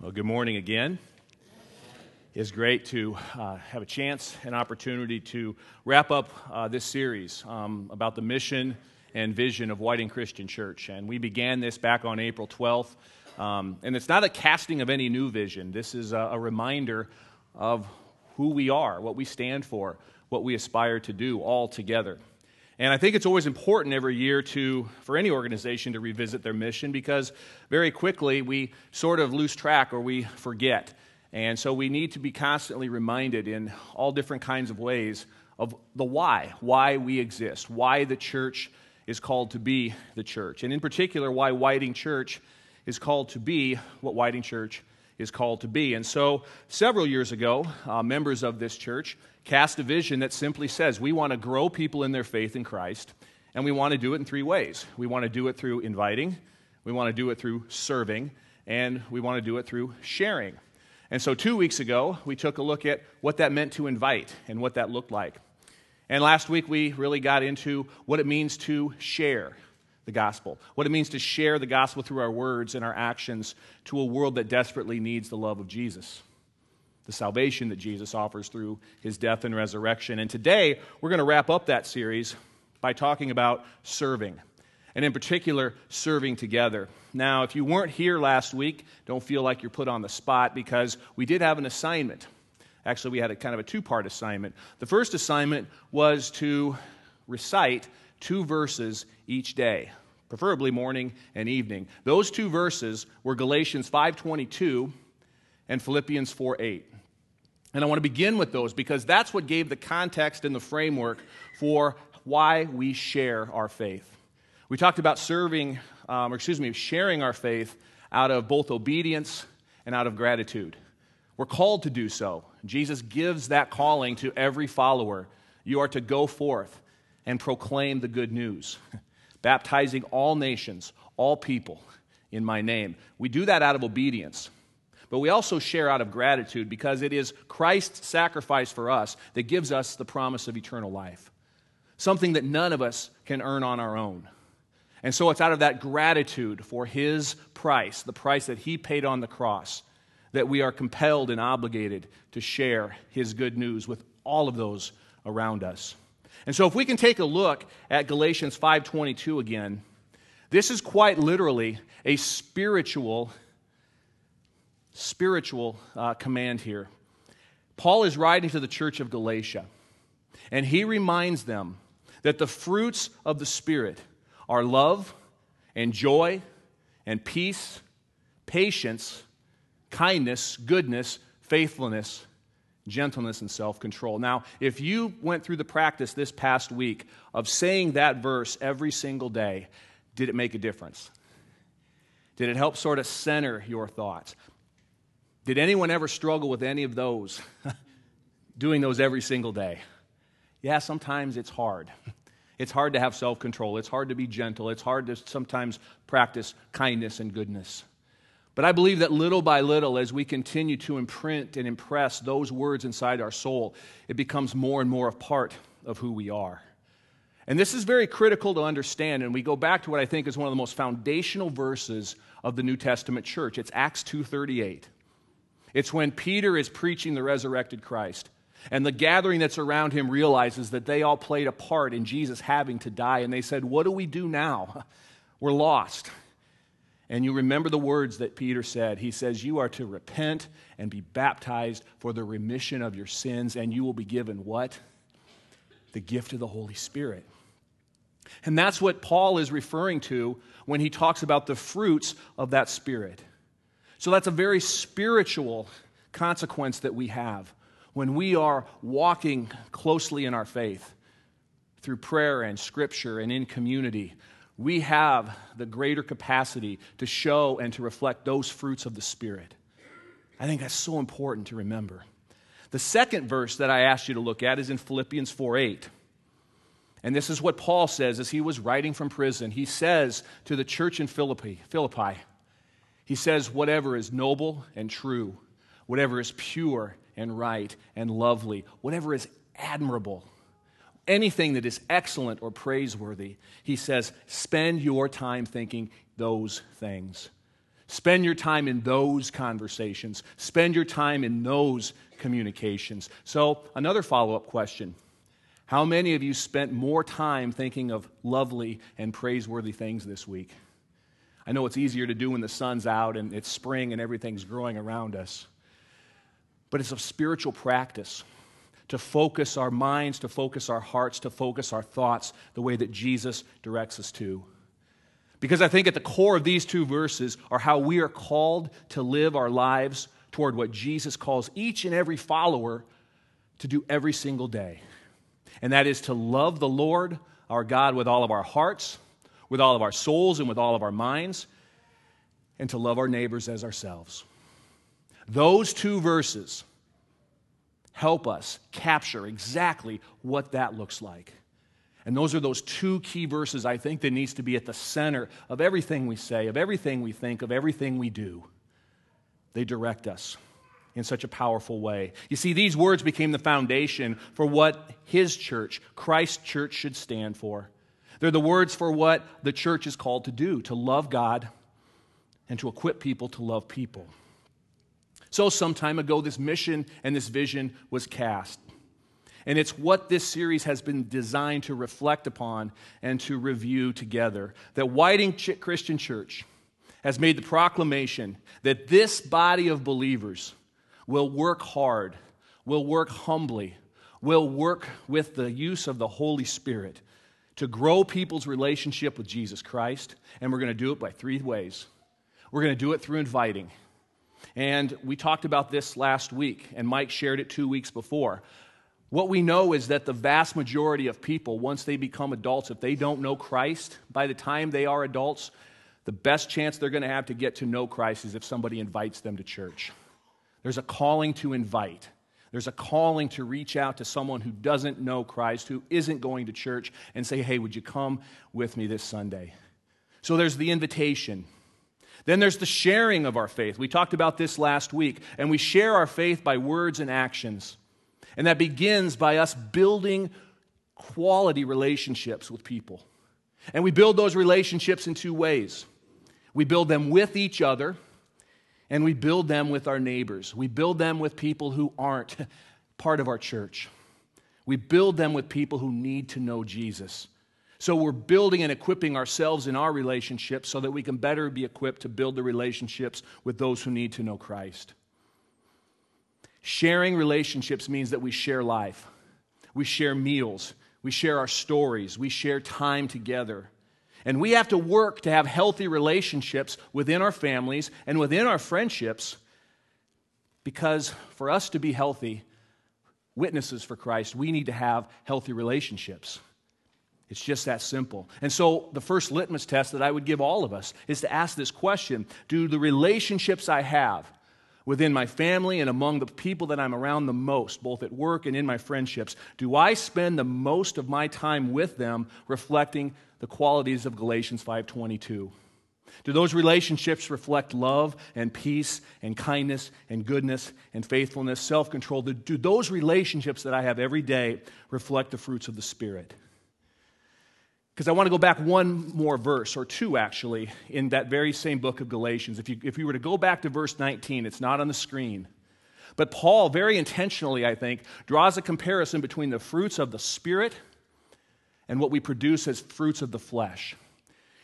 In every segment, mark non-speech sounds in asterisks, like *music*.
Well, good morning again. It's great to uh, have a chance and opportunity to wrap up uh, this series um, about the mission and vision of Whiting Christian Church. And we began this back on April 12th. Um, and it's not a casting of any new vision, this is a, a reminder of who we are, what we stand for, what we aspire to do all together. And I think it's always important every year to, for any organization to revisit their mission because very quickly we sort of lose track or we forget. And so we need to be constantly reminded in all different kinds of ways of the why, why we exist, why the church is called to be the church. And in particular, why Whiting Church is called to be what Whiting Church is called to be. And so, several years ago, uh, members of this church cast a vision that simply says we want to grow people in their faith in Christ, and we want to do it in three ways. We want to do it through inviting, we want to do it through serving, and we want to do it through sharing. And so, two weeks ago, we took a look at what that meant to invite and what that looked like. And last week, we really got into what it means to share the gospel, what it means to share the gospel through our words and our actions to a world that desperately needs the love of Jesus, the salvation that Jesus offers through his death and resurrection. And today, we're going to wrap up that series by talking about serving, and in particular, serving together. Now, if you weren't here last week, don't feel like you're put on the spot because we did have an assignment. Actually, we had a kind of a two part assignment. The first assignment was to recite two verses each day, preferably morning and evening. Those two verses were Galatians 5:22 and Philippians 4:8. And I want to begin with those because that's what gave the context and the framework for why we share our faith. We talked about serving, um, or excuse me, sharing our faith out of both obedience and out of gratitude. We're called to do so. Jesus gives that calling to every follower. You are to go forth and proclaim the good news, *laughs* baptizing all nations, all people in my name. We do that out of obedience. But we also share out of gratitude because it is Christ's sacrifice for us that gives us the promise of eternal life, something that none of us can earn on our own. And so it's out of that gratitude for his price, the price that he paid on the cross, that we are compelled and obligated to share his good news with all of those around us. And so if we can take a look at Galatians 5:22 again, this is quite literally a spiritual spiritual uh, command here. Paul is writing to the church of Galatia, and he reminds them that the fruits of the Spirit are love and joy and peace, patience, kindness, goodness, faithfulness, gentleness, and self control. Now, if you went through the practice this past week of saying that verse every single day, did it make a difference? Did it help sort of center your thoughts? Did anyone ever struggle with any of those, *laughs* doing those every single day? Yeah, sometimes it's hard. *laughs* It's hard to have self control. It's hard to be gentle. It's hard to sometimes practice kindness and goodness. But I believe that little by little, as we continue to imprint and impress those words inside our soul, it becomes more and more a part of who we are. And this is very critical to understand, and we go back to what I think is one of the most foundational verses of the New Testament church. It's Acts 2:38. It's when Peter is preaching the resurrected Christ. And the gathering that's around him realizes that they all played a part in Jesus having to die. And they said, What do we do now? *laughs* We're lost. And you remember the words that Peter said. He says, You are to repent and be baptized for the remission of your sins, and you will be given what? The gift of the Holy Spirit. And that's what Paul is referring to when he talks about the fruits of that Spirit. So that's a very spiritual consequence that we have when we are walking closely in our faith through prayer and scripture and in community we have the greater capacity to show and to reflect those fruits of the Spirit. I think that's so important to remember. The second verse that I asked you to look at is in Philippians 4 8. And this is what Paul says as he was writing from prison. He says to the church in Philippi, Philippi, he says, Whatever is noble and true, whatever is pure and right and lovely, whatever is admirable anything that is excellent or praiseworthy, he says, spend your time thinking those things. Spend your time in those conversations. Spend your time in those communications. So, another follow up question How many of you spent more time thinking of lovely and praiseworthy things this week? I know it's easier to do when the sun's out and it's spring and everything's growing around us. But it's a spiritual practice to focus our minds, to focus our hearts, to focus our thoughts the way that Jesus directs us to. Because I think at the core of these two verses are how we are called to live our lives toward what Jesus calls each and every follower to do every single day. And that is to love the Lord our God with all of our hearts, with all of our souls, and with all of our minds, and to love our neighbors as ourselves. Those two verses help us capture exactly what that looks like. And those are those two key verses I think that needs to be at the center of everything we say, of everything we think, of everything we do. They direct us in such a powerful way. You see, these words became the foundation for what his church, Christ's church, should stand for. They're the words for what the church is called to do to love God and to equip people to love people. So, some time ago, this mission and this vision was cast. And it's what this series has been designed to reflect upon and to review together. That Whiting Christian Church has made the proclamation that this body of believers will work hard, will work humbly, will work with the use of the Holy Spirit to grow people's relationship with Jesus Christ. And we're going to do it by three ways. We're going to do it through inviting. And we talked about this last week, and Mike shared it two weeks before. What we know is that the vast majority of people, once they become adults, if they don't know Christ by the time they are adults, the best chance they're going to have to get to know Christ is if somebody invites them to church. There's a calling to invite. There's a calling to reach out to someone who doesn't know Christ, who isn't going to church, and say, hey, would you come with me this Sunday? So there's the invitation. Then there's the sharing of our faith. We talked about this last week, and we share our faith by words and actions. And that begins by us building quality relationships with people. And we build those relationships in two ways we build them with each other, and we build them with our neighbors. We build them with people who aren't *laughs* part of our church. We build them with people who need to know Jesus. So we're building and equipping ourselves in our relationships so that we can better be equipped to build the relationships with those who need to know Christ. Sharing relationships means that we share life, we share meals, we share our stories, we share time together. And we have to work to have healthy relationships within our families and within our friendships because for us to be healthy witnesses for Christ, we need to have healthy relationships. It's just that simple. And so, the first litmus test that I would give all of us is to ask this question Do the relationships I have within my family and among the people that I'm around the most, both at work and in my friendships, do I spend the most of my time with them reflecting the qualities of Galatians 5:22? Do those relationships reflect love and peace and kindness and goodness and faithfulness, self-control? Do those relationships that I have every day reflect the fruits of the Spirit? Because I want to go back one more verse, or two actually, in that very same book of Galatians. If you, if you were to go back to verse 19, it's not on the screen. But Paul, very intentionally, I think, draws a comparison between the fruits of the Spirit and what we produce as fruits of the flesh.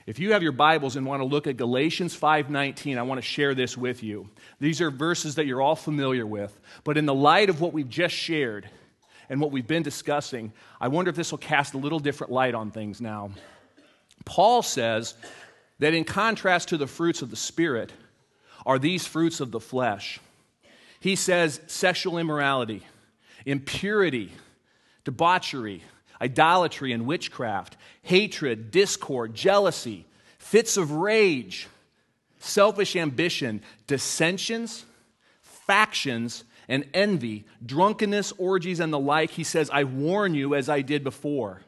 If you have your Bibles and want to look at Galatians 5:19, I want to share this with you. These are verses that you're all familiar with, but in the light of what we've just shared, and what we've been discussing, I wonder if this will cast a little different light on things now. Paul says that in contrast to the fruits of the Spirit are these fruits of the flesh. He says sexual immorality, impurity, debauchery, idolatry and witchcraft, hatred, discord, jealousy, fits of rage, selfish ambition, dissensions, factions, and envy, drunkenness, orgies, and the like, he says, I warn you, as I did before,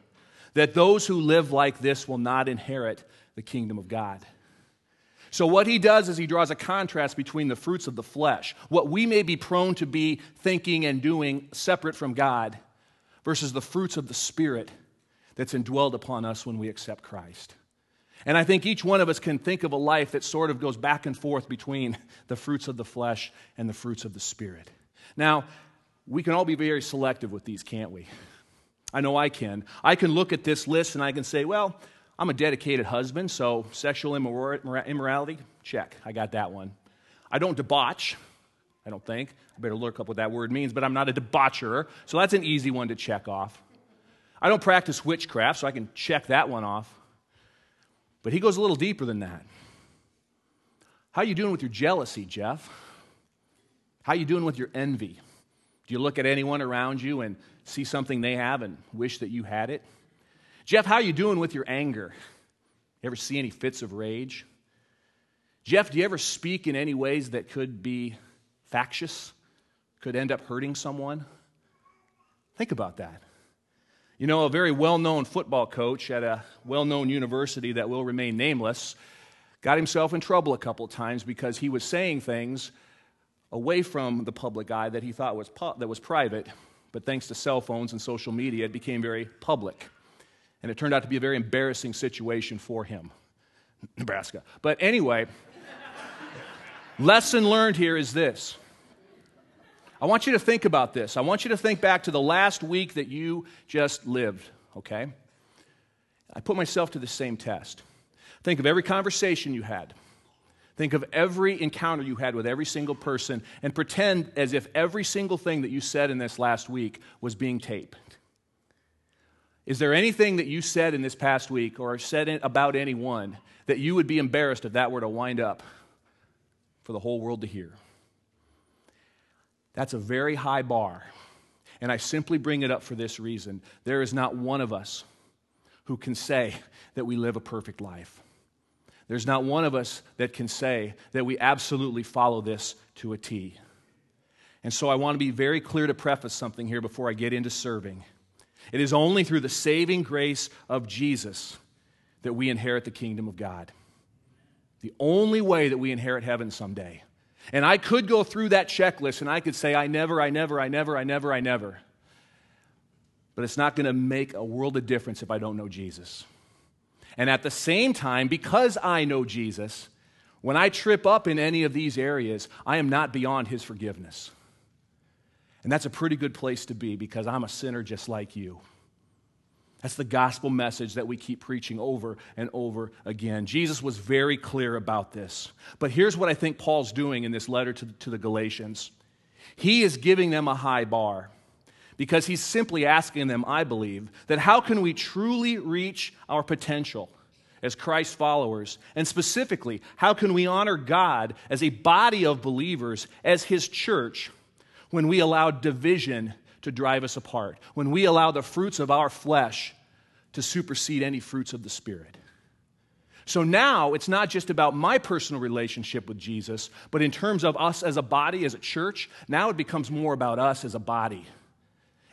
that those who live like this will not inherit the kingdom of God. So, what he does is he draws a contrast between the fruits of the flesh, what we may be prone to be thinking and doing separate from God, versus the fruits of the Spirit that's indwelled upon us when we accept Christ. And I think each one of us can think of a life that sort of goes back and forth between the fruits of the flesh and the fruits of the Spirit. Now, we can all be very selective with these, can't we? I know I can. I can look at this list and I can say, well, I'm a dedicated husband, so sexual immorality, check. I got that one. I don't debauch, I don't think. I better look up what that word means, but I'm not a debaucher, so that's an easy one to check off. I don't practice witchcraft, so I can check that one off. But he goes a little deeper than that. How are you doing with your jealousy, Jeff? How you doing with your envy? Do you look at anyone around you and see something they have and wish that you had it? Jeff, how you doing with your anger? You ever see any fits of rage? Jeff, do you ever speak in any ways that could be factious, could end up hurting someone? Think about that. You know, a very well known football coach at a well known university that will remain nameless got himself in trouble a couple times because he was saying things away from the public eye that he thought was, pu- that was private, but thanks to cell phones and social media, it became very public. And it turned out to be a very embarrassing situation for him, Nebraska. But anyway, lesson learned here is this I want you to think about this. I want you to think back to the last week that you just lived, okay? I put myself to the same test. Think of every conversation you had. Think of every encounter you had with every single person and pretend as if every single thing that you said in this last week was being taped. Is there anything that you said in this past week or said about anyone that you would be embarrassed if that were to wind up for the whole world to hear? That's a very high bar. And I simply bring it up for this reason. There is not one of us who can say that we live a perfect life. There's not one of us that can say that we absolutely follow this to a T. And so I want to be very clear to preface something here before I get into serving. It is only through the saving grace of Jesus that we inherit the kingdom of God. The only way that we inherit heaven someday. And I could go through that checklist and I could say, I never, I never, I never, I never, I never. But it's not going to make a world of difference if I don't know Jesus. And at the same time, because I know Jesus, when I trip up in any of these areas, I am not beyond his forgiveness. And that's a pretty good place to be because I'm a sinner just like you. That's the gospel message that we keep preaching over and over again. Jesus was very clear about this. But here's what I think Paul's doing in this letter to, the Galatians he is giving them a high bar because he's simply asking them, I believe, that how can we truly reach our potential as Christ followers? And specifically, how can we honor God as a body of believers, as his church, when we allow division to drive us apart, when we allow the fruits of our flesh to supersede any fruits of the Spirit. So now it's not just about my personal relationship with Jesus, but in terms of us as a body, as a church, now it becomes more about us as a body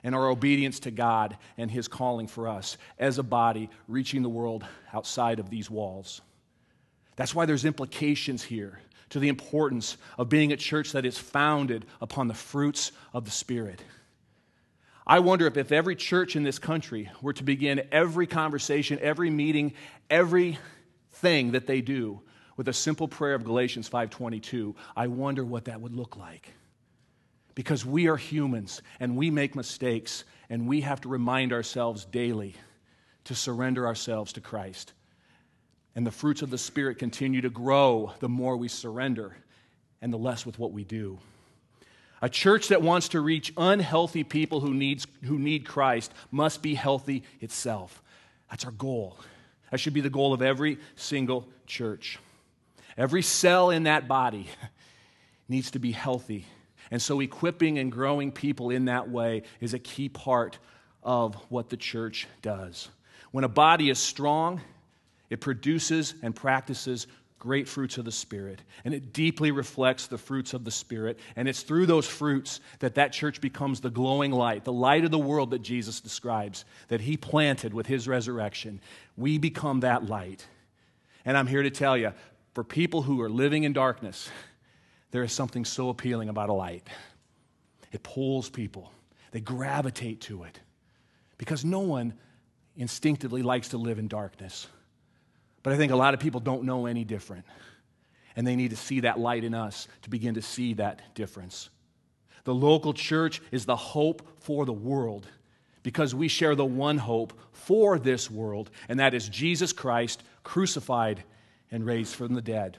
and our obedience to God and His calling for us as a body reaching the world outside of these walls. That's why there's implications here to the importance of being a church that is founded upon the fruits of the Spirit. I wonder if, if every church in this country were to begin every conversation, every meeting, every thing that they do with a simple prayer of Galatians 5:22, I wonder what that would look like. Because we are humans and we make mistakes and we have to remind ourselves daily to surrender ourselves to Christ. And the fruits of the Spirit continue to grow the more we surrender and the less with what we do. A church that wants to reach unhealthy people who, needs, who need Christ must be healthy itself. That's our goal. That should be the goal of every single church. Every cell in that body *laughs* needs to be healthy. And so, equipping and growing people in that way is a key part of what the church does. When a body is strong, it produces and practices great fruits of the Spirit, and it deeply reflects the fruits of the Spirit. And it's through those fruits that that church becomes the glowing light, the light of the world that Jesus describes, that He planted with His resurrection. We become that light. And I'm here to tell you, for people who are living in darkness, there is something so appealing about a light. It pulls people, they gravitate to it because no one instinctively likes to live in darkness. But I think a lot of people don't know any different. And they need to see that light in us to begin to see that difference. The local church is the hope for the world because we share the one hope for this world, and that is Jesus Christ crucified and raised from the dead.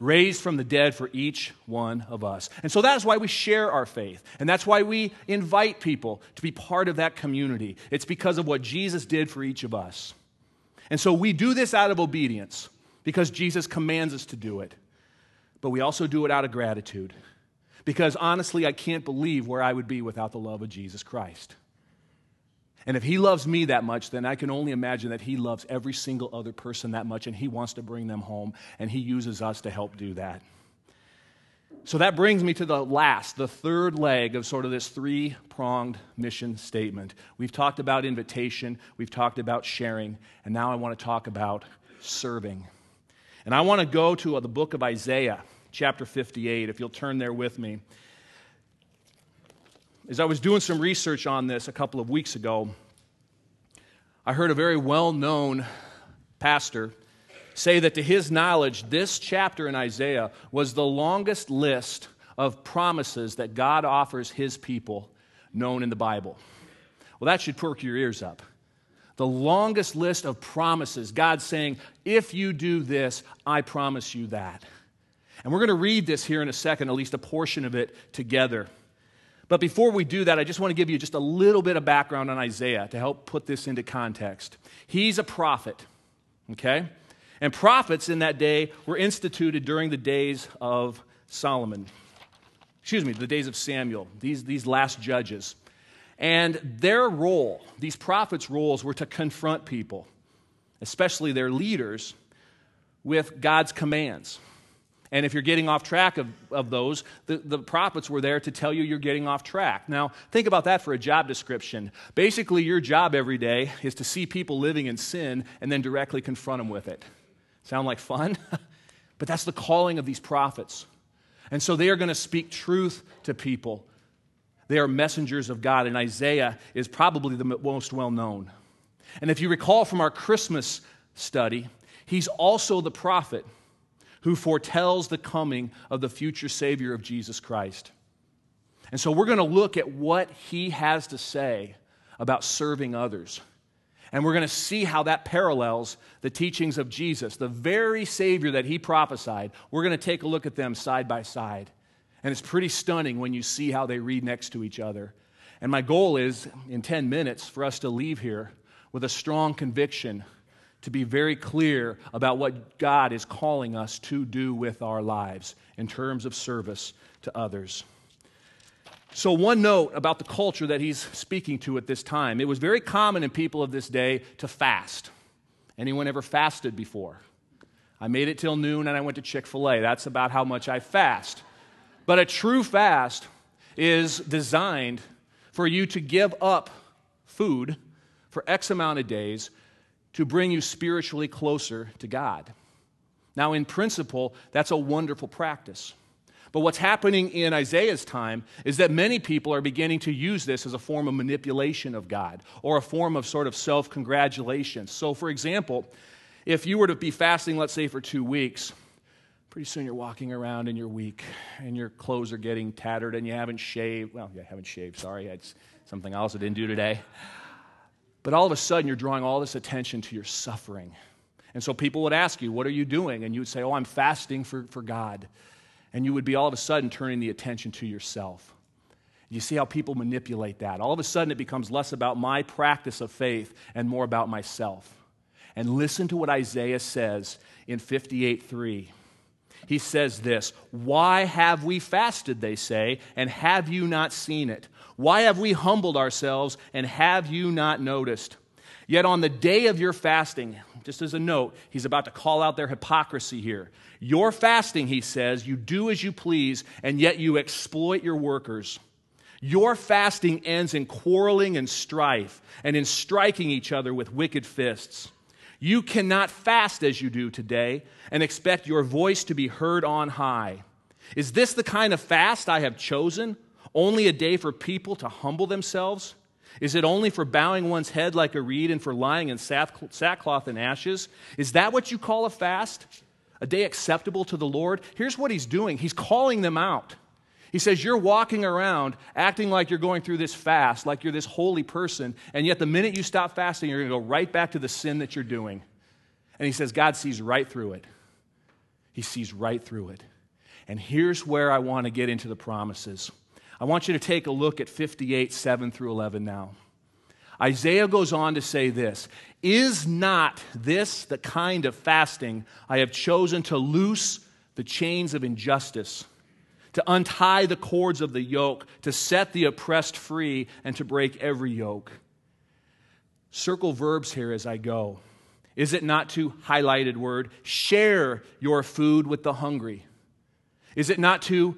Raised from the dead for each one of us. And so that's why we share our faith. And that's why we invite people to be part of that community. It's because of what Jesus did for each of us. And so we do this out of obedience because Jesus commands us to do it. But we also do it out of gratitude because honestly, I can't believe where I would be without the love of Jesus Christ. And if he loves me that much, then I can only imagine that he loves every single other person that much and he wants to bring them home and he uses us to help do that. So that brings me to the last, the third leg of sort of this three pronged mission statement. We've talked about invitation, we've talked about sharing, and now I want to talk about serving. And I want to go to the book of Isaiah, chapter 58, if you'll turn there with me. As I was doing some research on this a couple of weeks ago, I heard a very well known pastor say that to his knowledge, this chapter in Isaiah was the longest list of promises that God offers his people known in the Bible. Well, that should perk your ears up. The longest list of promises, God saying, if you do this, I promise you that. And we're going to read this here in a second, at least a portion of it together. But before we do that, I just want to give you just a little bit of background on Isaiah to help put this into context. He's a prophet, okay? And prophets in that day were instituted during the days of Solomon. Excuse me, the days of Samuel, these, these last judges. And their role, these prophets' roles, were to confront people, especially their leaders, with God's commands. And if you're getting off track of, of those, the, the prophets were there to tell you you're getting off track. Now, think about that for a job description. Basically, your job every day is to see people living in sin and then directly confront them with it. Sound like fun? *laughs* but that's the calling of these prophets. And so they are going to speak truth to people. They are messengers of God, and Isaiah is probably the most well known. And if you recall from our Christmas study, he's also the prophet who foretells the coming of the future Savior of Jesus Christ. And so we're going to look at what he has to say about serving others. And we're going to see how that parallels the teachings of Jesus, the very Savior that he prophesied. We're going to take a look at them side by side. And it's pretty stunning when you see how they read next to each other. And my goal is, in 10 minutes, for us to leave here with a strong conviction to be very clear about what God is calling us to do with our lives in terms of service to others. So, one note about the culture that he's speaking to at this time. It was very common in people of this day to fast. Anyone ever fasted before? I made it till noon and I went to Chick fil A. That's about how much I fast. But a true fast is designed for you to give up food for X amount of days to bring you spiritually closer to God. Now, in principle, that's a wonderful practice. But what's happening in Isaiah's time is that many people are beginning to use this as a form of manipulation of God or a form of sort of self congratulation. So, for example, if you were to be fasting, let's say, for two weeks, pretty soon you're walking around and you're weak and your clothes are getting tattered and you haven't shaved. Well, you haven't shaved, sorry. It's something else I didn't do today. But all of a sudden, you're drawing all this attention to your suffering. And so people would ask you, What are you doing? And you would say, Oh, I'm fasting for, for God and you would be all of a sudden turning the attention to yourself. You see how people manipulate that. All of a sudden, it becomes less about my practice of faith and more about myself. And listen to what Isaiah says in 58 3. He says this Why have we fasted, they say, and have you not seen it? Why have we humbled ourselves, and have you not noticed? Yet on the day of your fasting, just as a note, he's about to call out their hypocrisy here. Your fasting, he says, you do as you please, and yet you exploit your workers. Your fasting ends in quarreling and strife, and in striking each other with wicked fists. You cannot fast as you do today and expect your voice to be heard on high. Is this the kind of fast I have chosen? Only a day for people to humble themselves? Is it only for bowing one's head like a reed and for lying in sackcloth and ashes? Is that what you call a fast? A day acceptable to the Lord? Here's what he's doing he's calling them out. He says, You're walking around acting like you're going through this fast, like you're this holy person, and yet the minute you stop fasting, you're going to go right back to the sin that you're doing. And he says, God sees right through it. He sees right through it. And here's where I want to get into the promises. I want you to take a look at 58, 7 through 11 now. Isaiah goes on to say this Is not this the kind of fasting I have chosen to loose the chains of injustice, to untie the cords of the yoke, to set the oppressed free, and to break every yoke? Circle verbs here as I go. Is it not to, highlighted word, share your food with the hungry? Is it not to,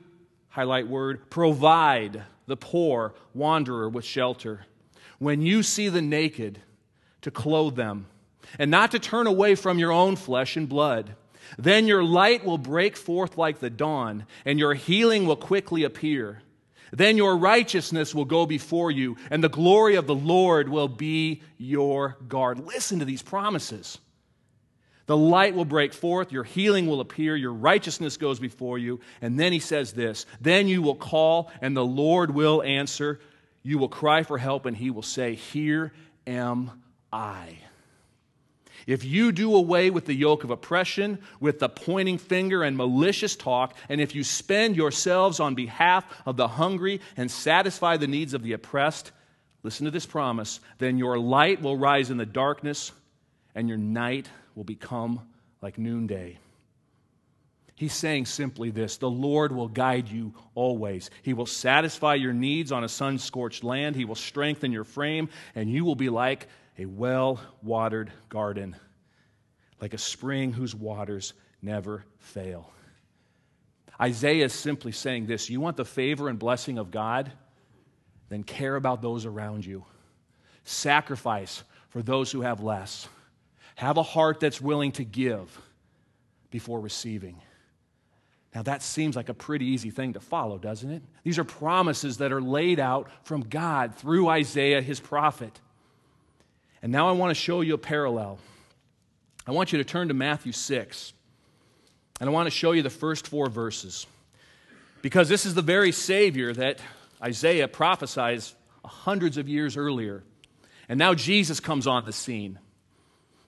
highlight word, provide the poor wanderer with shelter? When you see the naked, to clothe them, and not to turn away from your own flesh and blood. Then your light will break forth like the dawn, and your healing will quickly appear. Then your righteousness will go before you, and the glory of the Lord will be your guard. Listen to these promises. The light will break forth, your healing will appear, your righteousness goes before you. And then he says this Then you will call, and the Lord will answer. You will cry for help, and he will say, Here am I. If you do away with the yoke of oppression, with the pointing finger and malicious talk, and if you spend yourselves on behalf of the hungry and satisfy the needs of the oppressed, listen to this promise, then your light will rise in the darkness and your night will become like noonday. He's saying simply this The Lord will guide you always. He will satisfy your needs on a sun scorched land. He will strengthen your frame, and you will be like a well watered garden, like a spring whose waters never fail. Isaiah is simply saying this You want the favor and blessing of God? Then care about those around you. Sacrifice for those who have less. Have a heart that's willing to give before receiving. Now, that seems like a pretty easy thing to follow, doesn't it? These are promises that are laid out from God through Isaiah, his prophet. And now I want to show you a parallel. I want you to turn to Matthew 6. And I want to show you the first four verses. Because this is the very Savior that Isaiah prophesies hundreds of years earlier. And now Jesus comes on the scene.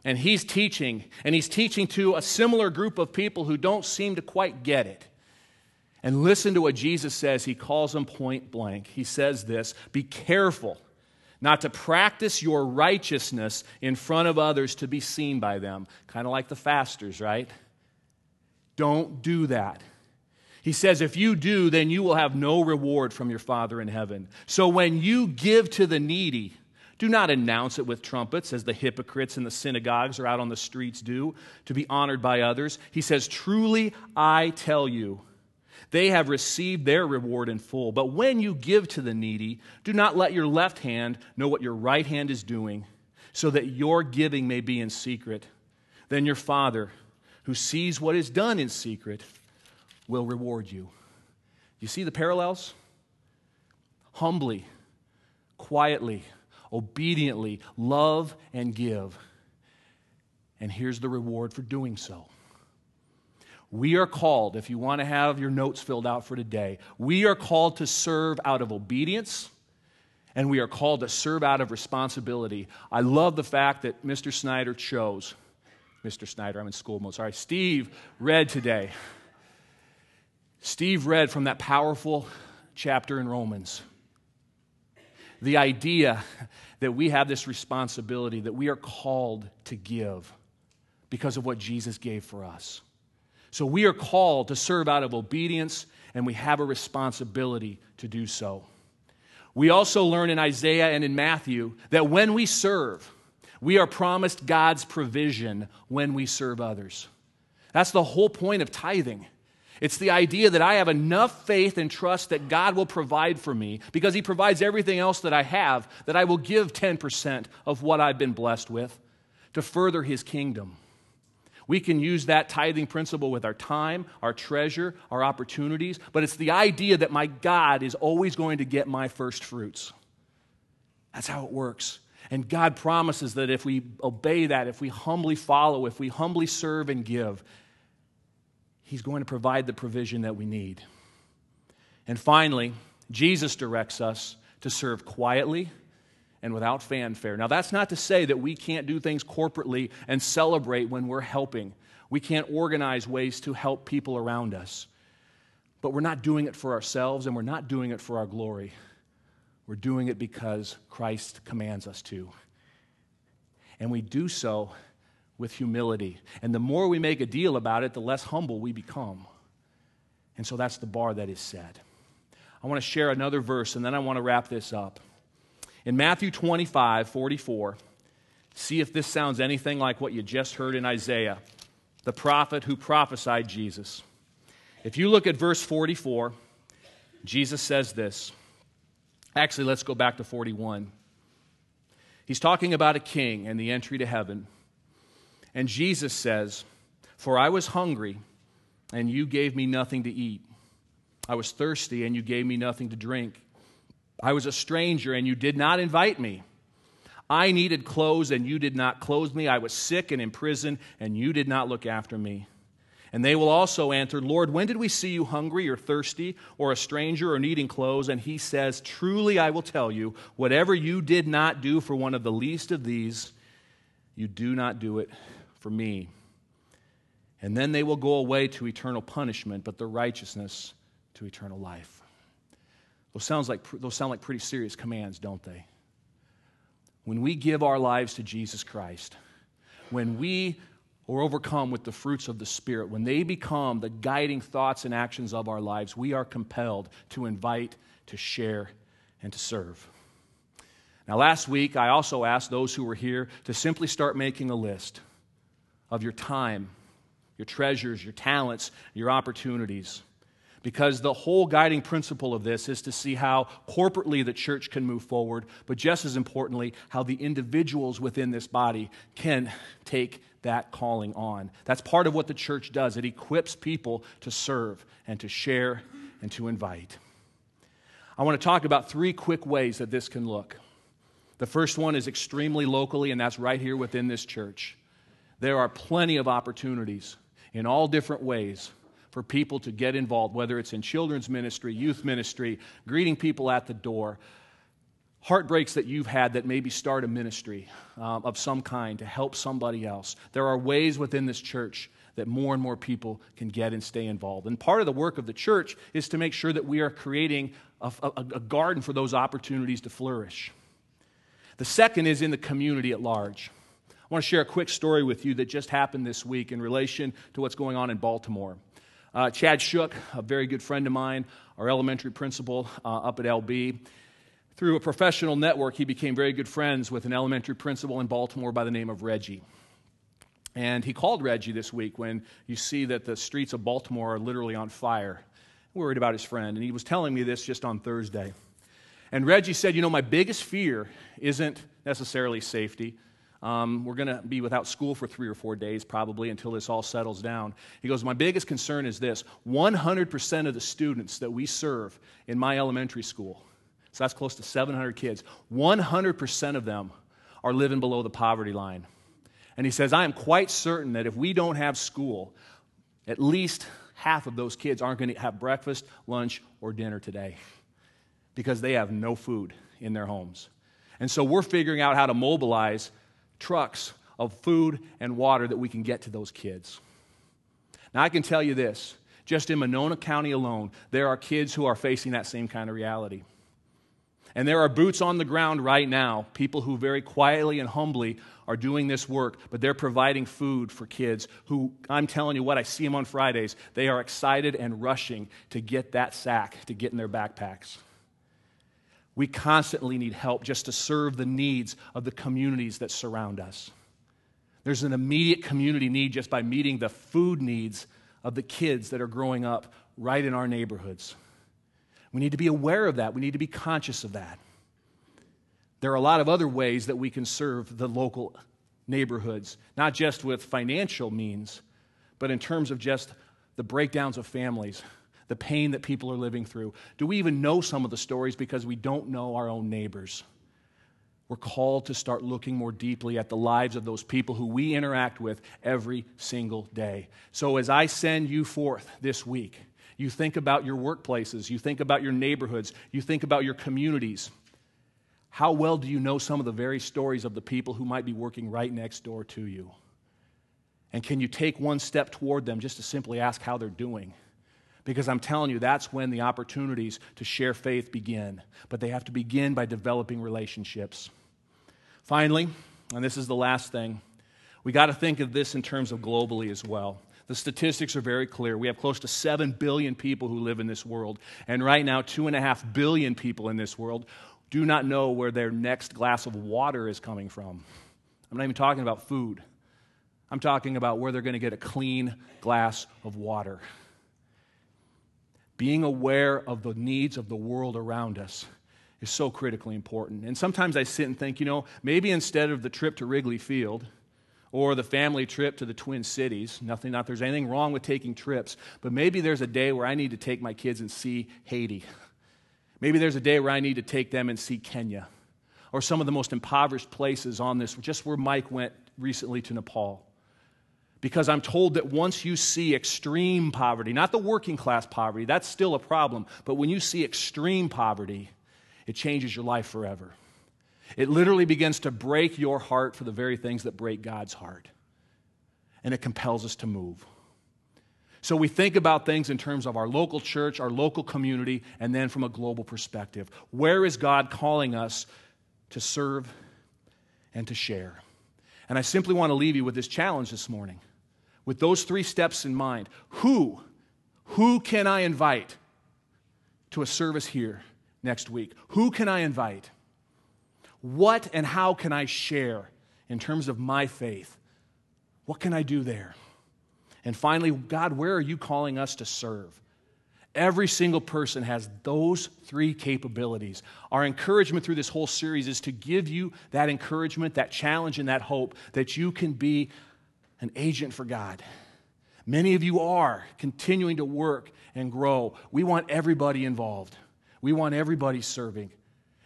And he's teaching. And he's teaching to a similar group of people who don't seem to quite get it. And listen to what Jesus says. He calls them point blank. He says this Be careful not to practice your righteousness in front of others to be seen by them. Kind of like the fasters, right? Don't do that. He says, if you do, then you will have no reward from your Father in heaven. So when you give to the needy, do not announce it with trumpets as the hypocrites in the synagogues or out on the streets do to be honored by others. He says, Truly I tell you, they have received their reward in full. But when you give to the needy, do not let your left hand know what your right hand is doing, so that your giving may be in secret. Then your Father, who sees what is done in secret, will reward you. You see the parallels? Humbly, quietly, obediently, love and give. And here's the reward for doing so we are called, if you want to have your notes filled out for today, we are called to serve out of obedience and we are called to serve out of responsibility. I love the fact that Mr. Snyder chose, Mr. Snyder, I'm in school mode, sorry, Steve read today. Steve read from that powerful chapter in Romans. The idea that we have this responsibility, that we are called to give because of what Jesus gave for us. So we are called to serve out of obedience, and we have a responsibility to do so. We also learn in Isaiah and in Matthew that when we serve, we are promised God's provision when we serve others. That's the whole point of tithing. It's the idea that I have enough faith and trust that God will provide for me because He provides everything else that I have, that I will give 10% of what I've been blessed with to further His kingdom. We can use that tithing principle with our time, our treasure, our opportunities, but it's the idea that my God is always going to get my first fruits. That's how it works. And God promises that if we obey that, if we humbly follow, if we humbly serve and give, He's going to provide the provision that we need. And finally, Jesus directs us to serve quietly and without fanfare. Now, that's not to say that we can't do things corporately and celebrate when we're helping. We can't organize ways to help people around us. But we're not doing it for ourselves and we're not doing it for our glory. We're doing it because Christ commands us to. And we do so with humility. And the more we make a deal about it, the less humble we become. And so that's the bar that is set. I want to share another verse and then I want to wrap this up. In Matthew 25, 44, see if this sounds anything like what you just heard in Isaiah, the prophet who prophesied Jesus. If you look at verse 44, Jesus says this. Actually, let's go back to 41. He's talking about a king and the entry to heaven. And Jesus says, For I was hungry, and you gave me nothing to eat. I was thirsty, and you gave me nothing to drink. I was a stranger, and you did not invite me. I needed clothes, and you did not clothe me. I was sick and in prison, and you did not look after me. And they will also answer, Lord, when did we see you hungry or thirsty or a stranger or needing clothes? And he says, Truly I will tell you, whatever you did not do for one of the least of these, you do not do it for me. And then they will go away to eternal punishment, but the righteousness to eternal life. Those, sounds like, those sound like pretty serious commands, don't they? When we give our lives to Jesus Christ, when we are overcome with the fruits of the Spirit, when they become the guiding thoughts and actions of our lives, we are compelled to invite, to share, and to serve. Now, last week, I also asked those who were here to simply start making a list of your time, your treasures, your talents, your opportunities. Because the whole guiding principle of this is to see how corporately the church can move forward, but just as importantly, how the individuals within this body can take that calling on. That's part of what the church does. It equips people to serve and to share and to invite. I want to talk about three quick ways that this can look. The first one is extremely locally, and that's right here within this church. There are plenty of opportunities in all different ways for people to get involved, whether it's in children's ministry, youth ministry, greeting people at the door, heartbreaks that you've had that maybe start a ministry um, of some kind to help somebody else. There are ways within this church that more and more people can get and stay involved. And part of the work of the church is to make sure that we are creating a, a, a garden for those opportunities to flourish. The second is in the community at large. I want to share a quick story with you that just happened this week in relation to what's going on in Baltimore. Uh, Chad Shook, a very good friend of mine, our elementary principal uh, up at LB, through a professional network, he became very good friends with an elementary principal in Baltimore by the name of Reggie. And he called Reggie this week when you see that the streets of Baltimore are literally on fire. Worried about his friend. And he was telling me this just on Thursday. And Reggie said, You know, my biggest fear isn't necessarily safety. Um, we're going to be without school for three or four days probably until this all settles down. He goes, My biggest concern is this 100% of the students that we serve in my elementary school so that's close to 700 kids. 100% of them are living below the poverty line. And he says, I am quite certain that if we don't have school, at least half of those kids aren't going to have breakfast, lunch, or dinner today because they have no food in their homes. And so we're figuring out how to mobilize trucks of food and water that we can get to those kids. Now, I can tell you this just in Monona County alone, there are kids who are facing that same kind of reality. And there are boots on the ground right now, people who very quietly and humbly are doing this work, but they're providing food for kids who, I'm telling you what, I see them on Fridays. They are excited and rushing to get that sack, to get in their backpacks. We constantly need help just to serve the needs of the communities that surround us. There's an immediate community need just by meeting the food needs of the kids that are growing up right in our neighborhoods. We need to be aware of that. We need to be conscious of that. There are a lot of other ways that we can serve the local neighborhoods, not just with financial means, but in terms of just the breakdowns of families, the pain that people are living through. Do we even know some of the stories because we don't know our own neighbors? we're called to start looking more deeply at the lives of those people who we interact with every single day. So, as I send you forth this week, you think about your workplaces, you think about your neighborhoods, you think about your communities. How well do you know some of the very stories of the people who might be working right next door to you? And can you take one step toward them just to simply ask how they're doing? Because I'm telling you, that's when the opportunities to share faith begin. But they have to begin by developing relationships. Finally, and this is the last thing, we got to think of this in terms of globally as well. The statistics are very clear. We have close to 7 billion people who live in this world. And right now, 2.5 billion people in this world do not know where their next glass of water is coming from. I'm not even talking about food, I'm talking about where they're going to get a clean glass of water. Being aware of the needs of the world around us is so critically important. And sometimes I sit and think, you know, maybe instead of the trip to Wrigley Field, or the family trip to the Twin Cities. Nothing, not there's anything wrong with taking trips, but maybe there's a day where I need to take my kids and see Haiti. Maybe there's a day where I need to take them and see Kenya or some of the most impoverished places on this, just where Mike went recently to Nepal. Because I'm told that once you see extreme poverty, not the working class poverty, that's still a problem, but when you see extreme poverty, it changes your life forever. It literally begins to break your heart for the very things that break God's heart. And it compels us to move. So we think about things in terms of our local church, our local community, and then from a global perspective. Where is God calling us to serve and to share? And I simply want to leave you with this challenge this morning. With those three steps in mind, who, who can I invite to a service here next week? Who can I invite? What and how can I share in terms of my faith? What can I do there? And finally, God, where are you calling us to serve? Every single person has those three capabilities. Our encouragement through this whole series is to give you that encouragement, that challenge, and that hope that you can be an agent for God. Many of you are continuing to work and grow. We want everybody involved, we want everybody serving.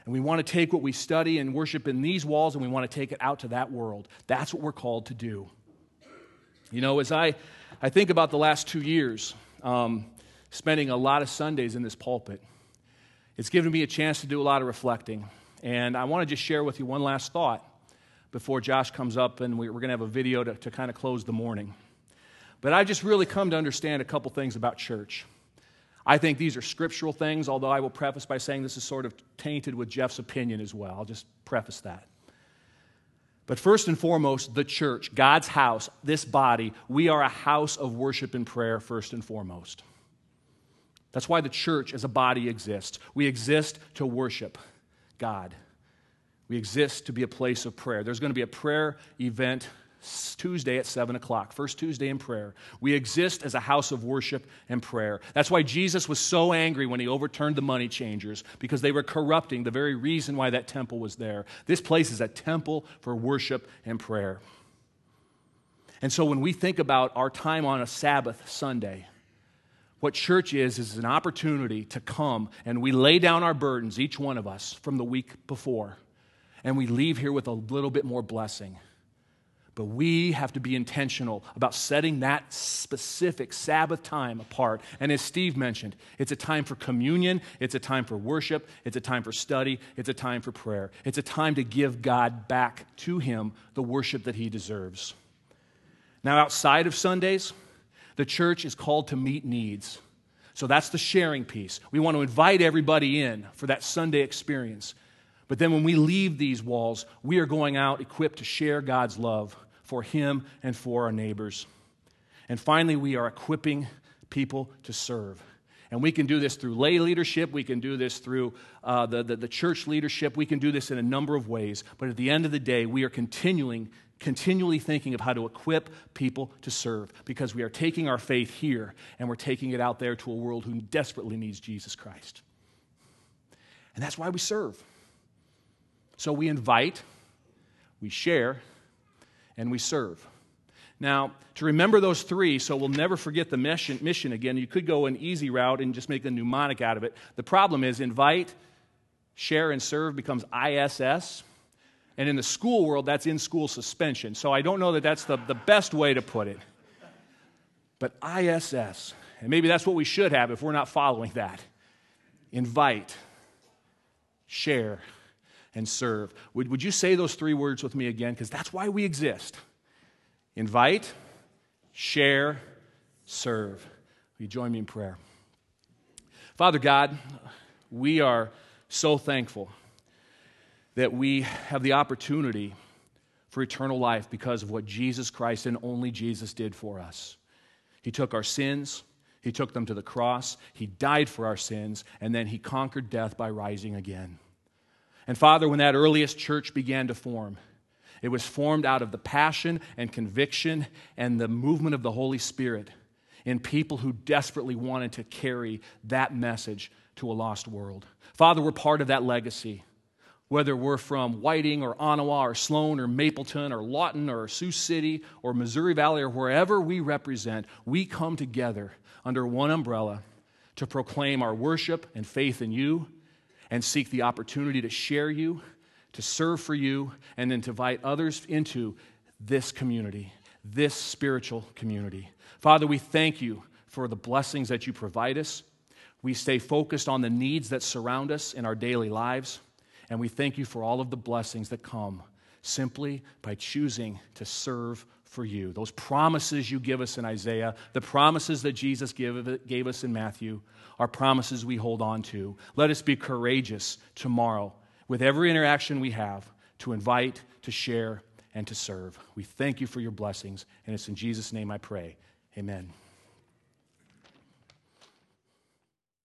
And we want to take what we study and worship in these walls and we want to take it out to that world. That's what we're called to do. You know, as I, I think about the last two years, um, spending a lot of Sundays in this pulpit, it's given me a chance to do a lot of reflecting. And I want to just share with you one last thought before Josh comes up and we're going to have a video to, to kind of close the morning. But I just really come to understand a couple things about church. I think these are scriptural things, although I will preface by saying this is sort of tainted with Jeff's opinion as well. I'll just preface that. But first and foremost, the church, God's house, this body, we are a house of worship and prayer, first and foremost. That's why the church as a body exists. We exist to worship God, we exist to be a place of prayer. There's going to be a prayer event Tuesday at 7 o'clock, first Tuesday in prayer. We exist as a house of worship and prayer. That's why Jesus was so angry when he overturned the money changers, because they were corrupting the very reason why that temple was there. This place is a temple for worship and prayer. And so when we think about our time on a Sabbath Sunday, what church is, is an opportunity to come and we lay down our burdens, each one of us, from the week before, and we leave here with a little bit more blessing but we have to be intentional about setting that specific Sabbath time apart. And as Steve mentioned, it's a time for communion, it's a time for worship, it's a time for study, it's a time for prayer. It's a time to give God back to Him the worship that He deserves. Now, outside of Sundays, the church is called to meet needs. So that's the sharing piece. We want to invite everybody in for that Sunday experience. But then when we leave these walls, we are going out equipped to share God's love for him and for our neighbors. And finally, we are equipping people to serve. And we can do this through lay leadership. We can do this through uh, the, the, the church leadership. We can do this in a number of ways. But at the end of the day, we are continuing, continually thinking of how to equip people to serve because we are taking our faith here and we're taking it out there to a world who desperately needs Jesus Christ. And that's why we serve. So we invite, we share, and we serve. Now, to remember those three, so we'll never forget the mission, mission again, you could go an easy route and just make a mnemonic out of it. The problem is invite, share, and serve becomes ISS. And in the school world, that's in school suspension. So I don't know that that's the, the best way to put it. But ISS, and maybe that's what we should have if we're not following that invite, share, and serve. Would, would you say those three words with me again? Because that's why we exist invite, share, serve. Will you join me in prayer? Father God, we are so thankful that we have the opportunity for eternal life because of what Jesus Christ and only Jesus did for us. He took our sins, He took them to the cross, He died for our sins, and then He conquered death by rising again. And Father, when that earliest church began to form, it was formed out of the passion and conviction and the movement of the Holy Spirit in people who desperately wanted to carry that message to a lost world. Father, we're part of that legacy whether we're from Whiting or Onawa or Sloan or Mapleton or Lawton or Sioux City or Missouri Valley or wherever we represent, we come together under one umbrella to proclaim our worship and faith in you and seek the opportunity to share you, to serve for you, and then to invite others into this community, this spiritual community. Father, we thank you for the blessings that you provide us. We stay focused on the needs that surround us in our daily lives. And we thank you for all of the blessings that come simply by choosing to serve for you. Those promises you give us in Isaiah, the promises that Jesus give, gave us in Matthew, are promises we hold on to. Let us be courageous tomorrow with every interaction we have to invite, to share, and to serve. We thank you for your blessings, and it's in Jesus' name I pray. Amen.